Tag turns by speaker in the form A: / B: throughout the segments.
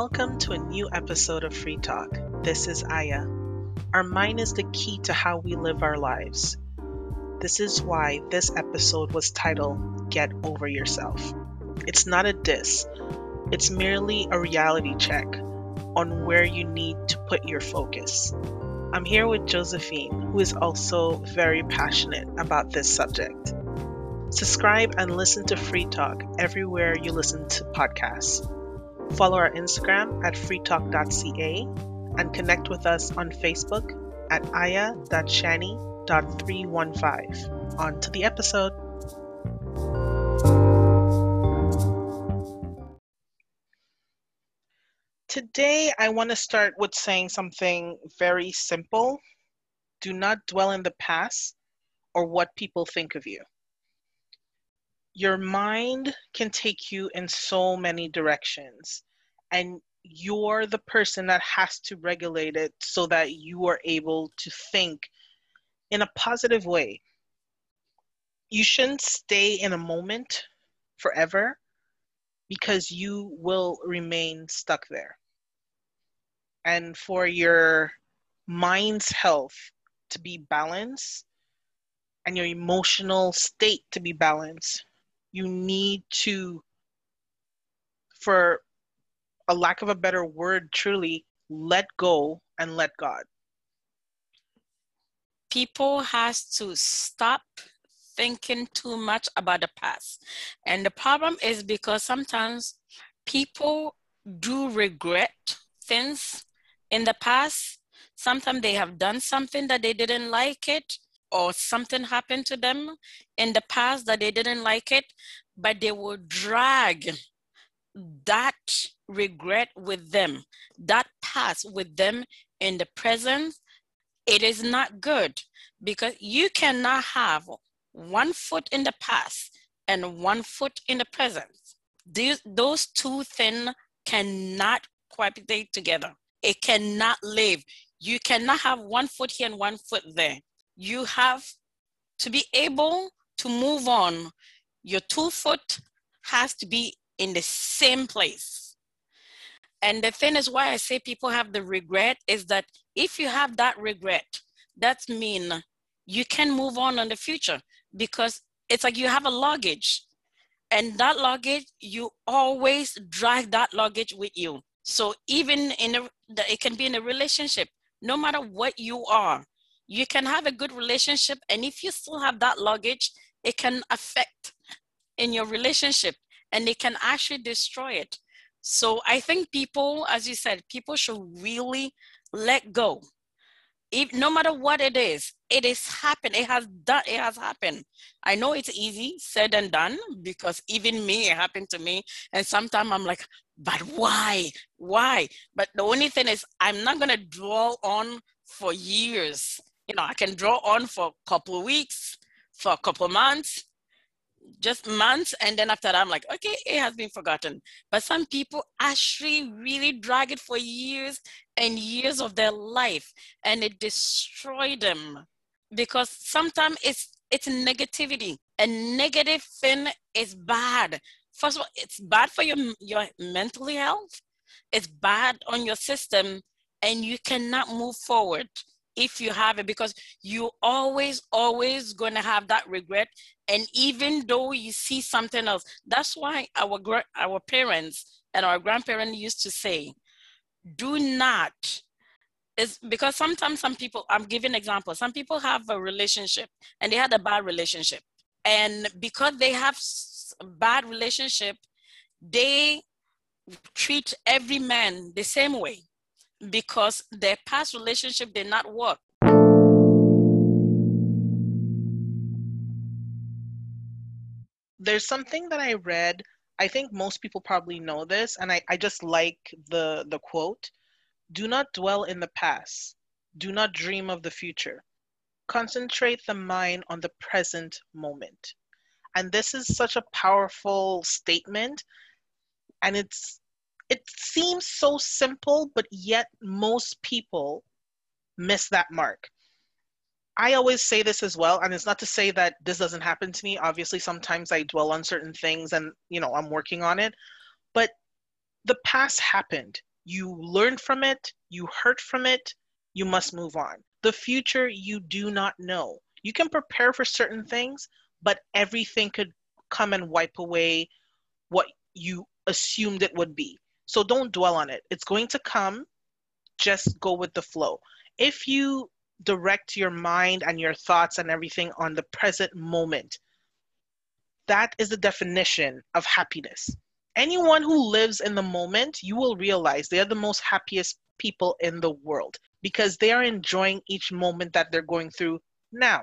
A: Welcome to a new episode of Free Talk. This is Aya. Our mind is the key to how we live our lives. This is why this episode was titled Get Over Yourself. It's not a diss, it's merely a reality check on where you need to put your focus. I'm here with Josephine, who is also very passionate about this subject. Subscribe and listen to Free Talk everywhere you listen to podcasts. Follow our Instagram at freetalk.ca and connect with us on Facebook at aya.shani.315. On to the episode. Today, I want to start with saying something very simple. Do not dwell in the past or what people think of you. Your mind can take you in so many directions, and you're the person that has to regulate it so that you are able to think in a positive way. You shouldn't stay in a moment forever because you will remain stuck there and for your mind's health to be balanced and your emotional state to be balanced, you need to, for a lack of a better word, truly let go and let God.
B: People has to stop thinking too much about the past. And the problem is because sometimes people do regret things in the past sometimes they have done something that they didn't like it or something happened to them in the past that they didn't like it but they will drag that regret with them that past with them in the present it is not good because you cannot have one foot in the past and one foot in the present these, those two things cannot cohabitate together it cannot live. You cannot have one foot here and one foot there. You have to be able to move on. Your two foot has to be in the same place. And the thing is why I say people have the regret is that if you have that regret, that mean you can move on in the future because it's like you have a luggage and that luggage you always drag that luggage with you so even in a, it can be in a relationship, no matter what you are, you can have a good relationship, and if you still have that luggage, it can affect in your relationship, and it can actually destroy it. So I think people, as you said, people should really let go. If, no matter what it is, it is happened. It has done. It has happened. I know it's easy said and done because even me, it happened to me. And sometimes I'm like, but why? Why? But the only thing is, I'm not going to dwell on for years. You know, I can draw on for a couple weeks, for a couple months, just months. And then after that, I'm like, okay, it has been forgotten. But some people actually really drag it for years and years of their life, and it destroyed them because sometimes it's it's negativity. A negative thing is bad first of all, it's bad for your your mental health. It's bad on your system, and you cannot move forward if you have it because you always always going to have that regret. And even though you see something else that's why our our parents and our grandparents used to say do not is because sometimes some people i'm giving examples some people have a relationship and they had a bad relationship. And because they have bad relationship, they treat every man the same way because their past relationship did not work.
A: There's something that I read. I think most people probably know this, and I, I just like the, the quote Do not dwell in the past, do not dream of the future. Concentrate the mind on the present moment and this is such a powerful statement and it's it seems so simple but yet most people miss that mark i always say this as well and it's not to say that this doesn't happen to me obviously sometimes i dwell on certain things and you know i'm working on it but the past happened You learned from it, you hurt from it, you must move on. The future, you do not know. You can prepare for certain things, but everything could come and wipe away what you assumed it would be. So don't dwell on it. It's going to come. Just go with the flow. If you direct your mind and your thoughts and everything on the present moment, that is the definition of happiness. Anyone who lives in the moment, you will realize they are the most happiest people in the world because they are enjoying each moment that they're going through now.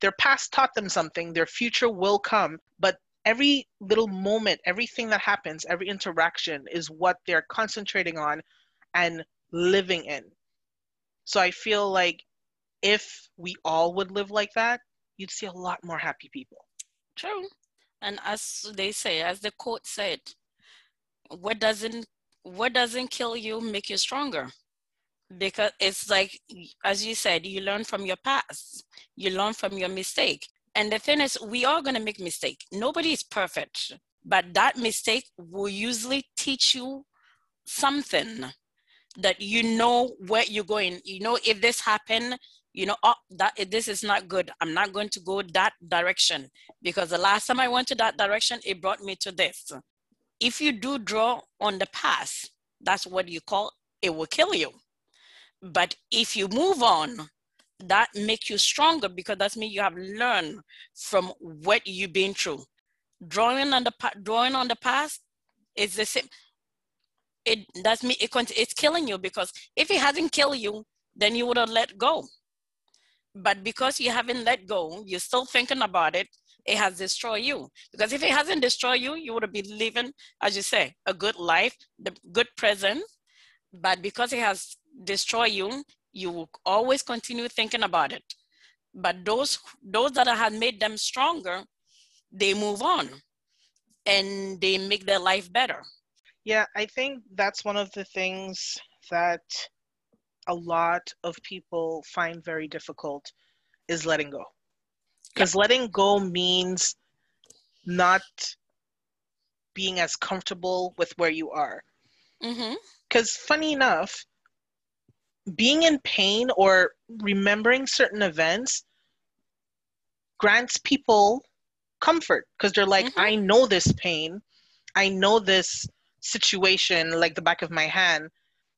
A: Their past taught them something, their future will come, but every little moment, everything that happens, every interaction is what they're concentrating on and living in. So I feel like if we all would live like that, you'd see a lot more happy people.
B: True. And as they say, as the quote said, what doesn't what doesn't kill you make you stronger? Because it's like as you said, you learn from your past, you learn from your mistake. And the thing is, we are gonna make mistake. Nobody is perfect, but that mistake will usually teach you something that you know where you're going. You know, if this happened, you know, oh, that this is not good. I'm not going to go that direction because the last time I went to that direction, it brought me to this. If you do draw on the past, that's what you call it will kill you. But if you move on, that make you stronger because that's mean you have learned from what you've been through. Drawing on the drawing on the past is the same. It that's me. It, it's killing you because if it hasn't killed you, then you would have let go but because you haven't let go, you're still thinking about it, it has destroyed you. Because if it hasn't destroyed you, you would have been living, as you say, a good life, the good present. But because it has destroyed you, you will always continue thinking about it. But those those that have made them stronger, they move on and they make their life better.
A: Yeah, I think that's one of the things that a lot of people find very difficult is letting go. Because letting go means not being as comfortable with where you are. Because, mm-hmm. funny enough, being in pain or remembering certain events grants people comfort because they're like, mm-hmm. I know this pain, I know this situation like the back of my hand,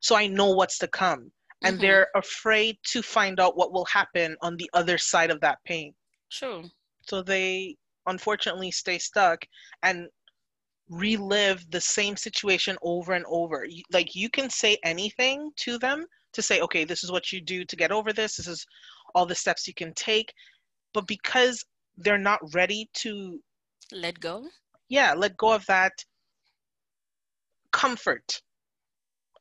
A: so I know what's to come and mm-hmm. they're afraid to find out what will happen on the other side of that pain.
B: True.
A: So they unfortunately stay stuck and relive the same situation over and over. Like you can say anything to them to say, okay, this is what you do to get over this, this is all the steps you can take. But because they're not ready to
B: let go,
A: yeah, let go of that comfort.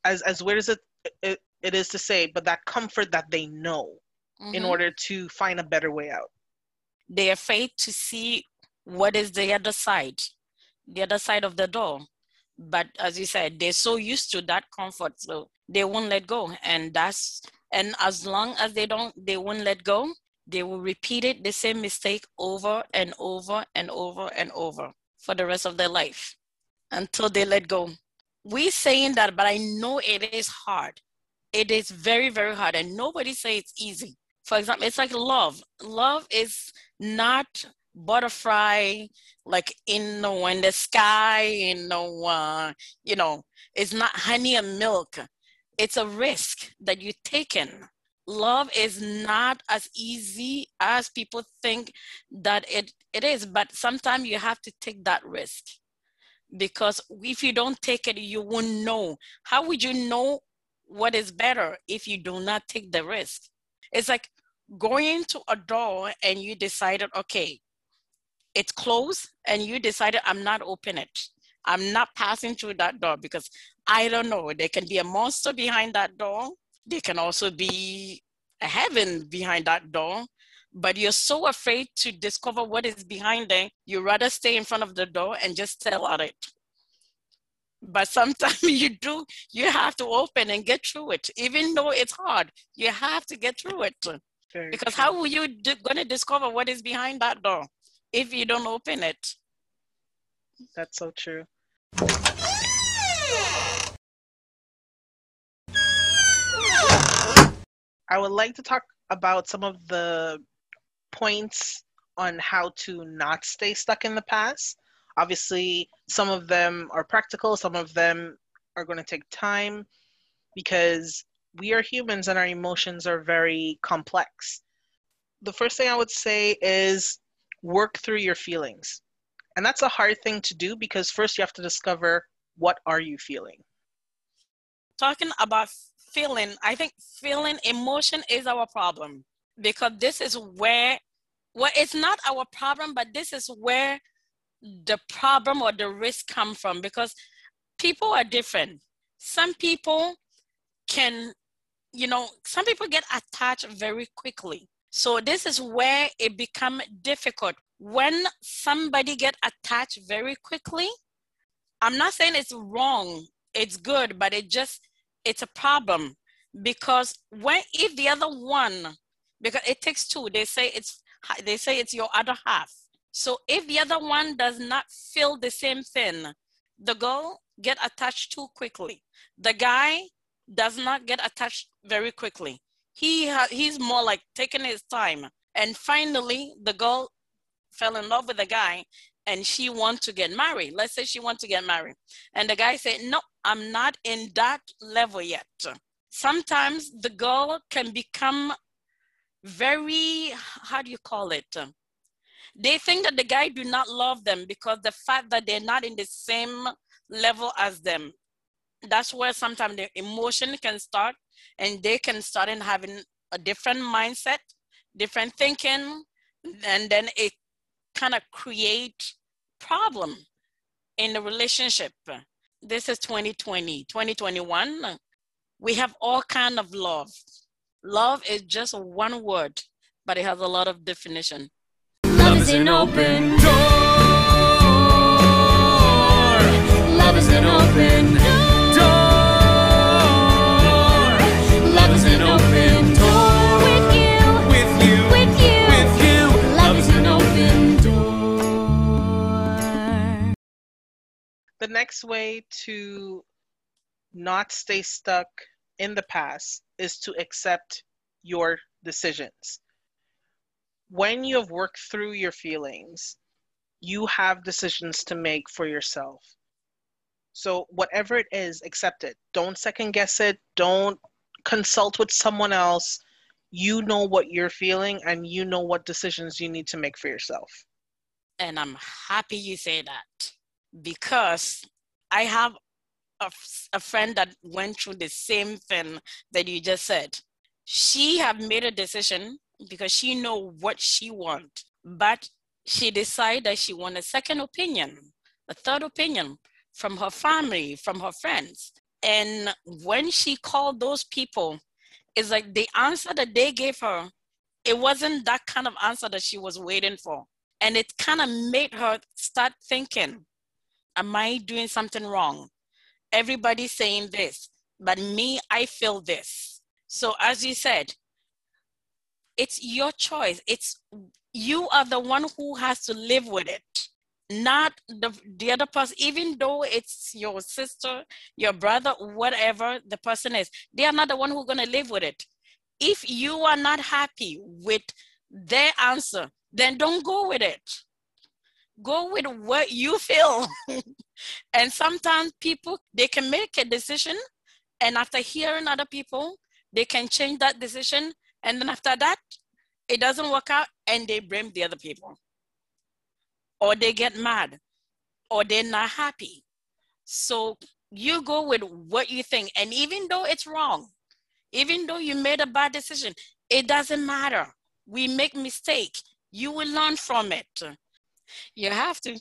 A: As as weird as it, it it is to say, but that comfort that they know mm-hmm. in order to find a better way out.
B: They are afraid to see what is the other side, the other side of the door. But as you said, they're so used to that comfort, so they won't let go. And that's and as long as they don't, they won't let go. They will repeat it the same mistake over and over and over and over for the rest of their life until they let go. We saying that, but I know it is hard it is very very hard and nobody say it's easy for example it's like love love is not butterfly like in the, in the sky in the uh, you know it's not honey and milk it's a risk that you taken love is not as easy as people think that it, it is but sometimes you have to take that risk because if you don't take it you won't know how would you know what is better if you do not take the risk. It's like going to a door and you decided, okay, it's closed, and you decided, I'm not open it. I'm not passing through that door because I don't know. There can be a monster behind that door. There can also be a heaven behind that door. But you're so afraid to discover what is behind there, you rather stay in front of the door and just stare at it but sometimes you do you have to open and get through it even though it's hard you have to get through it Very because true. how are you going to discover what is behind that door if you don't open it
A: that's so true I would like to talk about some of the points on how to not stay stuck in the past. Obviously, some of them are practical, some of them are going to take time because we are humans and our emotions are very complex. The first thing I would say is work through your feelings. And that's a hard thing to do because first you have to discover what are you feeling.
B: Talking about feeling, I think feeling emotion is our problem because this is where well it's not our problem but this is where the problem or the risk come from because people are different. Some people can you know some people get attached very quickly. So this is where it become difficult. When somebody get attached very quickly i'm not saying it's wrong it's good but it just it's a problem because when if the other one because it takes two they say it's they say it's your other half. So if the other one does not feel the same thing the girl get attached too quickly. The guy does not get attached very quickly. He ha- he's more like taking his time. And finally the girl fell in love with the guy and she wants to get married. Let's say she wants to get married. And the guy said no i'm not in that level yet. Sometimes the girl can become very how do you call it? They think that the guy do not love them because the fact that they're not in the same level as them. That's where sometimes the emotion can start and they can start in having a different mindset different thinking and then it kind of create problem in the relationship. This is 2020 2021 we have all kind of love. Love is just one word, but it has a lot of definition. Love is an open
A: next way to not stay stuck in the past is to accept your decisions. When you have worked through your feelings, you have decisions to make for yourself. So, whatever it is, accept it. Don't second guess it. Don't consult with someone else. You know what you're feeling and you know what decisions you need to make for yourself.
B: And I'm happy you say that because I have a, a friend that went through the same thing that you just said. She have made a decision because she know what she want, but she decided that she want a second opinion, a third opinion from her family, from her friends. And when she called those people, it's like the answer that they gave her, it wasn't that kind of answer that she was waiting for. And it kind of made her start thinking, am I doing something wrong? everybody's saying this, but me, I feel this. So as you said, it's your choice. It's you are the one who has to live with it, not the, the other person, even though it's your sister, your brother, whatever the person is, they are not the one who's gonna live with it. If you are not happy with their answer, then don't go with it. Go with what you feel. and sometimes people they can make a decision and after hearing other people they can change that decision and then after that it doesn't work out and they blame the other people. Or they get mad or they're not happy. So you go with what you think and even though it's wrong even though you made a bad decision it doesn't matter. We make mistake. You will learn from it you have to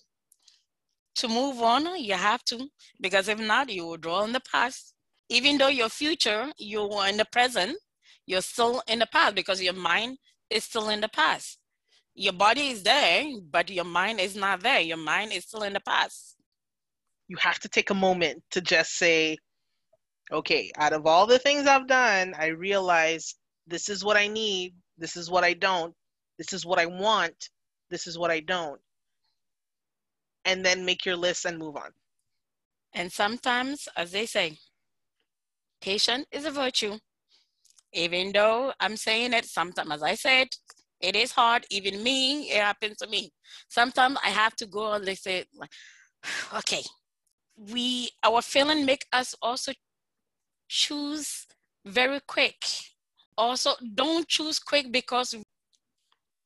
B: to move on, you have to, because if not, you will draw in the past. Even though your future, you are in the present, you're still in the past because your mind is still in the past. Your body is there, but your mind is not there. Your mind is still in the past.
A: You have to take a moment to just say, okay, out of all the things I've done, I realize this is what I need, this is what I don't, this is what I want, this is what I don't and then make your list and move on.
B: And sometimes, as they say, patience is a virtue. even though I'm saying it sometimes, as I said, it is hard. Even me, it happens to me. Sometimes I have to go and they say, okay, we our feeling make us also choose very quick. Also, don't choose quick because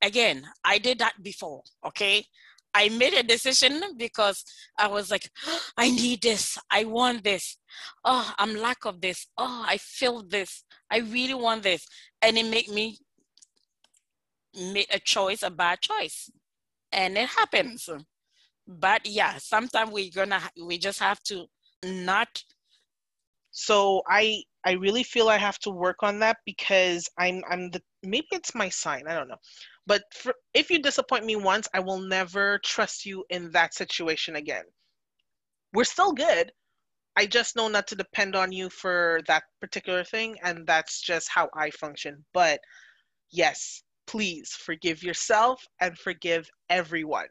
B: again, I did that before. Okay. I made a decision because I was like, oh, I need this. I want this. Oh, I'm lack of this. Oh, I feel this. I really want this. And it made me make a choice, a bad choice. And it happens. But yeah, sometimes we're gonna we just have to not
A: so I I really feel I have to work on that because I'm I'm the maybe it's my sign, I don't know. But for, if you disappoint me once, I will never trust you in that situation again. We're still good. I just know not to depend on you for that particular thing, and that's just how I function. But yes, please forgive yourself and forgive everyone.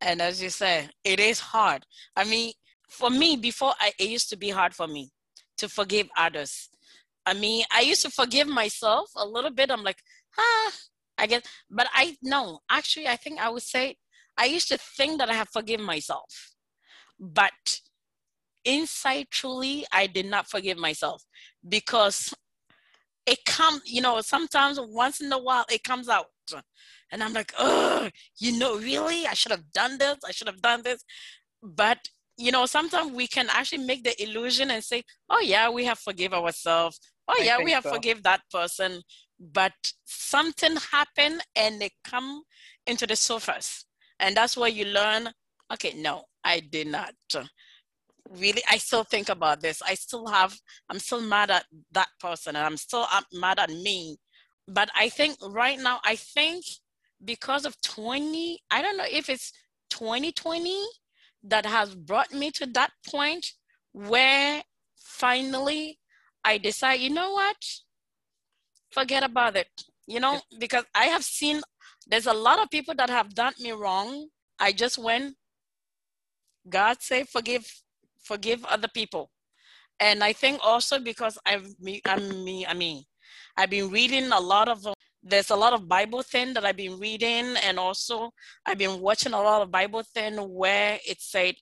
B: And as you say, it is hard. I mean, for me, before I, it used to be hard for me to forgive others. I mean, I used to forgive myself a little bit. I'm like, ah, I guess, but I no, actually, I think I would say I used to think that I have forgiven myself, but inside truly, I did not forgive myself because it comes, you know, sometimes once in a while it comes out. And I'm like, oh, you know, really? I should have done this. I should have done this. But, you know, sometimes we can actually make the illusion and say, oh, yeah, we have forgive ourselves. Oh, yeah, we have so. forgive that person but something happened and they come into the surface. And that's where you learn okay no i did not. Really i still think about this. I still have i'm still mad at that person and i'm still mad at me. But i think right now i think because of 20 i don't know if it's 2020 that has brought me to that point where finally i decide you know what forget about it. You know because i have seen there's a lot of people that have done me wrong. I just went god say forgive forgive other people. And i think also because i've i'm me i mean i've been reading a lot of there's a lot of bible thing that i've been reading and also i've been watching a lot of bible thing where it said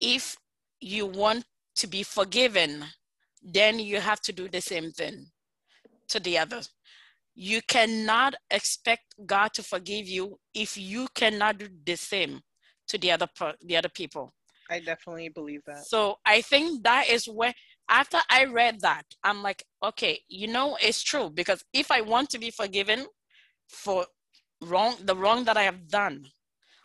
B: if you want to be forgiven then you have to do the same thing to the other. You cannot expect God to forgive you if you cannot do the same to the other the other people.
A: I definitely believe that.
B: So I think that is where after I read that, I'm like, okay, you know, it's true because if I want to be forgiven for wrong the wrong that I have done,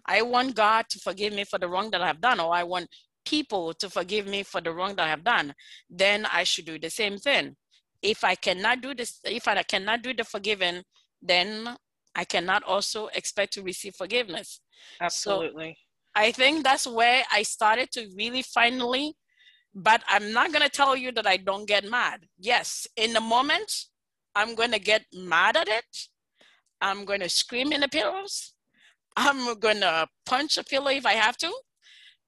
B: I want God to forgive me for the wrong that I have done, or I want people to forgive me for the wrong that I have done, then I should do the same thing if I cannot do this, if I cannot do the forgiven, then I cannot also expect to receive forgiveness.
A: Absolutely.
B: So I think that's where I started to really finally, but I'm not going to tell you that I don't get mad. Yes, in the moment, I'm going to get mad at it. I'm going to scream in the pillows. I'm going to punch a pillow if I have to.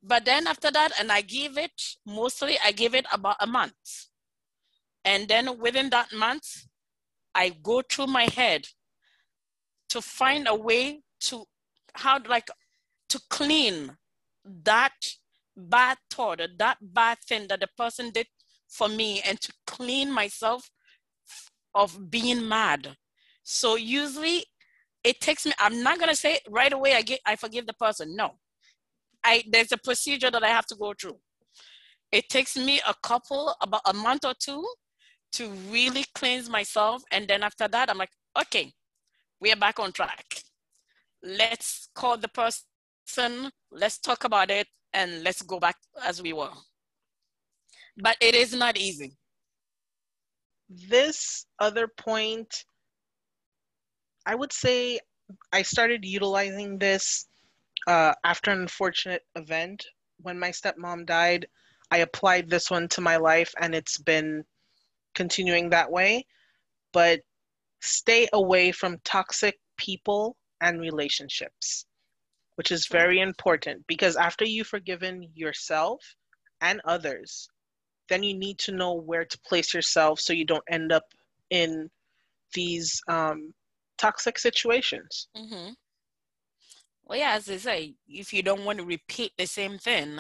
B: But then after that, and I give it, mostly I give it about a month and then within that month, I go through my head to find a way to how like to clean that bad thought or that bad thing that the person did for me and to clean myself of being mad. So usually it takes me, I'm not gonna say right away I get I forgive the person. No. I there's a procedure that I have to go through. It takes me a couple, about a month or two to really cleanse myself. And then after that, I'm like, okay, we are back on track. Let's call the person, let's talk about it, and let's go back as we were. But it is not easy.
A: This other point, I would say I started utilizing this uh, after an unfortunate event. When my stepmom died, I applied this one to my life, and it's been continuing that way, but stay away from toxic people and relationships, which is very important because after you've forgiven yourself and others, then you need to know where to place yourself so you don't end up in these um, toxic situations.
B: Mm-hmm. Well, yeah, as I say, if you don't want to repeat the same thing,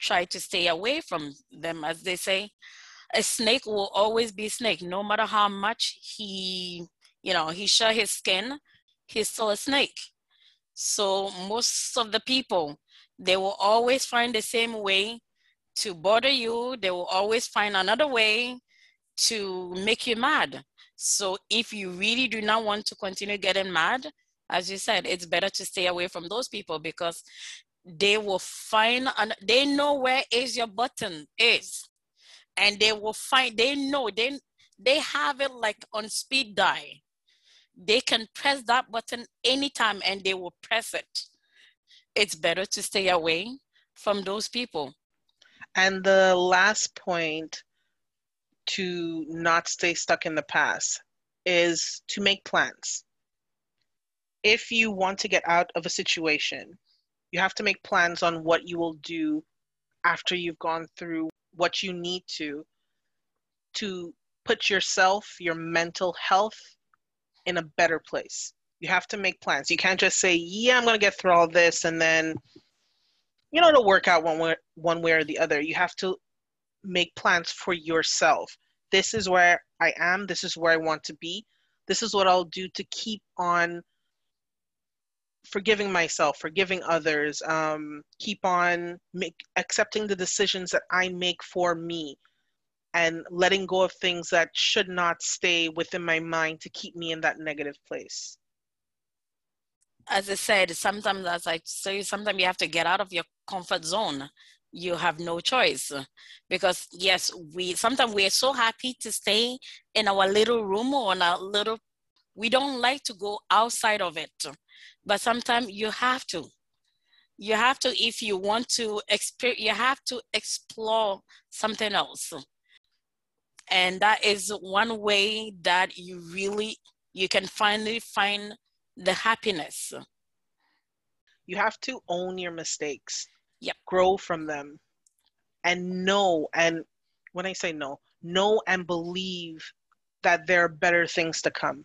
B: try to stay away from them. As they say, a snake will always be a snake, no matter how much he, you know, he share his skin, he's still a snake. So most of the people, they will always find the same way to bother you. They will always find another way to make you mad. So if you really do not want to continue getting mad, as you said, it's better to stay away from those people because they will find and they know where is your button is and they will find they know they they have it like on speed dial. They can press that button anytime and they will press it. It's better to stay away from those people.
A: And the last point to not stay stuck in the past is to make plans. If you want to get out of a situation you have to make plans on what you will do after you've gone through what you need to to put yourself, your mental health in a better place. You have to make plans. You can't just say, "Yeah, I'm going to get through all this," and then you know it'll work out one way, one way or the other. You have to make plans for yourself. This is where I am. This is where I want to be. This is what I'll do to keep on forgiving myself, forgiving others, um, keep on make, accepting the decisions that I make for me, and letting go of things that should not stay within my mind to keep me in that negative place.
B: As I said, sometimes, as I say, sometimes you have to get out of your comfort zone. You have no choice because yes, we sometimes we are so happy to stay in our little room or in our little. We don't like to go outside of it but sometimes you have to. You have to if you want to experience you have to explore something else. And that is one way that you really you can finally find the happiness.
A: You have to own your mistakes.
B: Yep.
A: Grow from them. And know and when i say no know and believe that there are better things to come.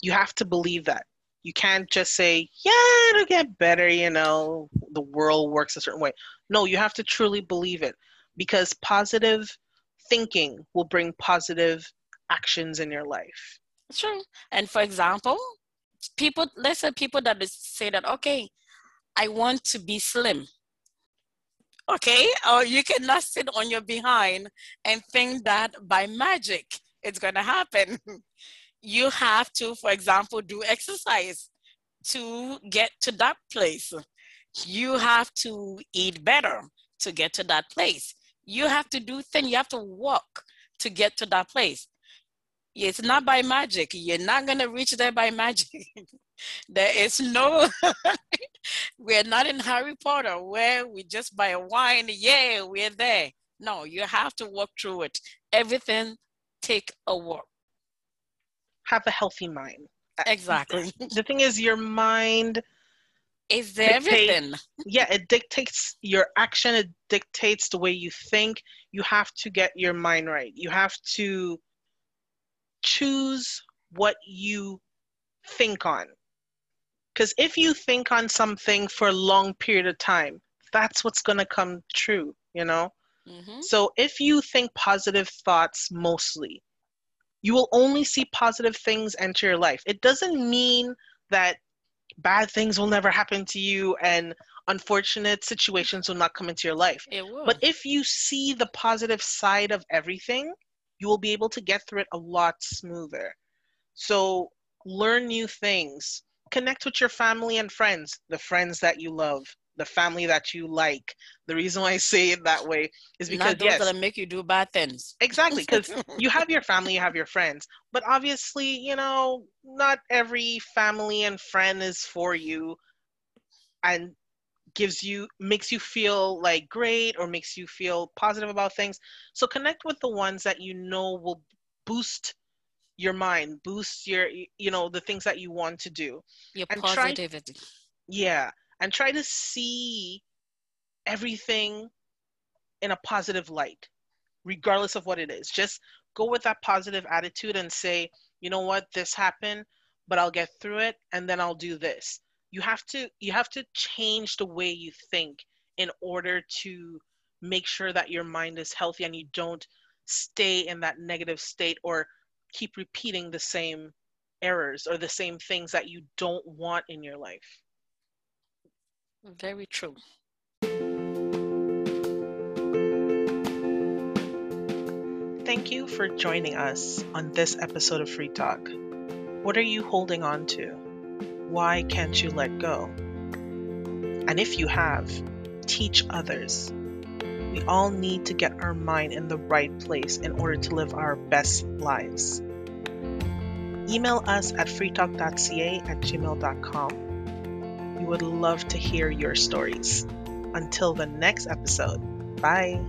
A: You have to believe that you can't just say, yeah, it'll get better, you know, the world works a certain way. No, you have to truly believe it because positive thinking will bring positive actions in your life.
B: True. And for example, people, let's say people that say that, okay, I want to be slim. Okay, or you cannot sit on your behind and think that by magic it's going to happen. you have to, for example, do exercise to get to that place. You have to eat better to get to that place. You have to do things, you have to walk to get to that place. It's not by magic. You're not going to reach there by magic. there is no, we're not in Harry Potter where we just buy a wine, yeah, we're there. No, you have to walk through it. Everything take a walk
A: have a healthy mind.
B: Exactly.
A: The thing is, your mind
B: is everything.
A: yeah, it dictates your action. It dictates the way you think. You have to get your mind right. You have to choose what you think on. Because if you think on something for a long period of time, that's what's going to come true, you know? Mm-hmm. So if you think positive thoughts mostly, you will only see positive things enter your life. It doesn't mean that bad things will never happen to you and unfortunate situations will not come into your life.
B: It will.
A: But if you see the positive side of everything, you will be able to get through it a lot smoother. So learn new things. Connect with your family and friends, the friends that you love the family that you like. The reason why I say it that way is because
B: Not those
A: yes,
B: that make you do bad things.
A: Exactly, because you have your family, you have your friends, but obviously, you know, not every family and friend is for you, and gives you makes you feel like great or makes you feel positive about things. So connect with the ones that you know will boost your mind, boost your you know the things that you want to do.
B: Your and positivity. Try,
A: yeah, and try to see everything in a positive light, regardless of what it is. Just go with that positive attitude and say, you know what, this happened, but I'll get through it and then I'll do this. You have to you have to change the way you think in order to make sure that your mind is healthy and you don't stay in that negative state or keep repeating the same errors or the same things that you don't want in your life.
B: Very true.
A: Thank you for joining us on this episode of Free Talk. What are you holding on to? Why can't you let go? And if you have, teach others. We all need to get our mind in the right place in order to live our best lives. Email us at freetalk.ca at gmail.com. We would love to hear your stories. Until the next episode, bye.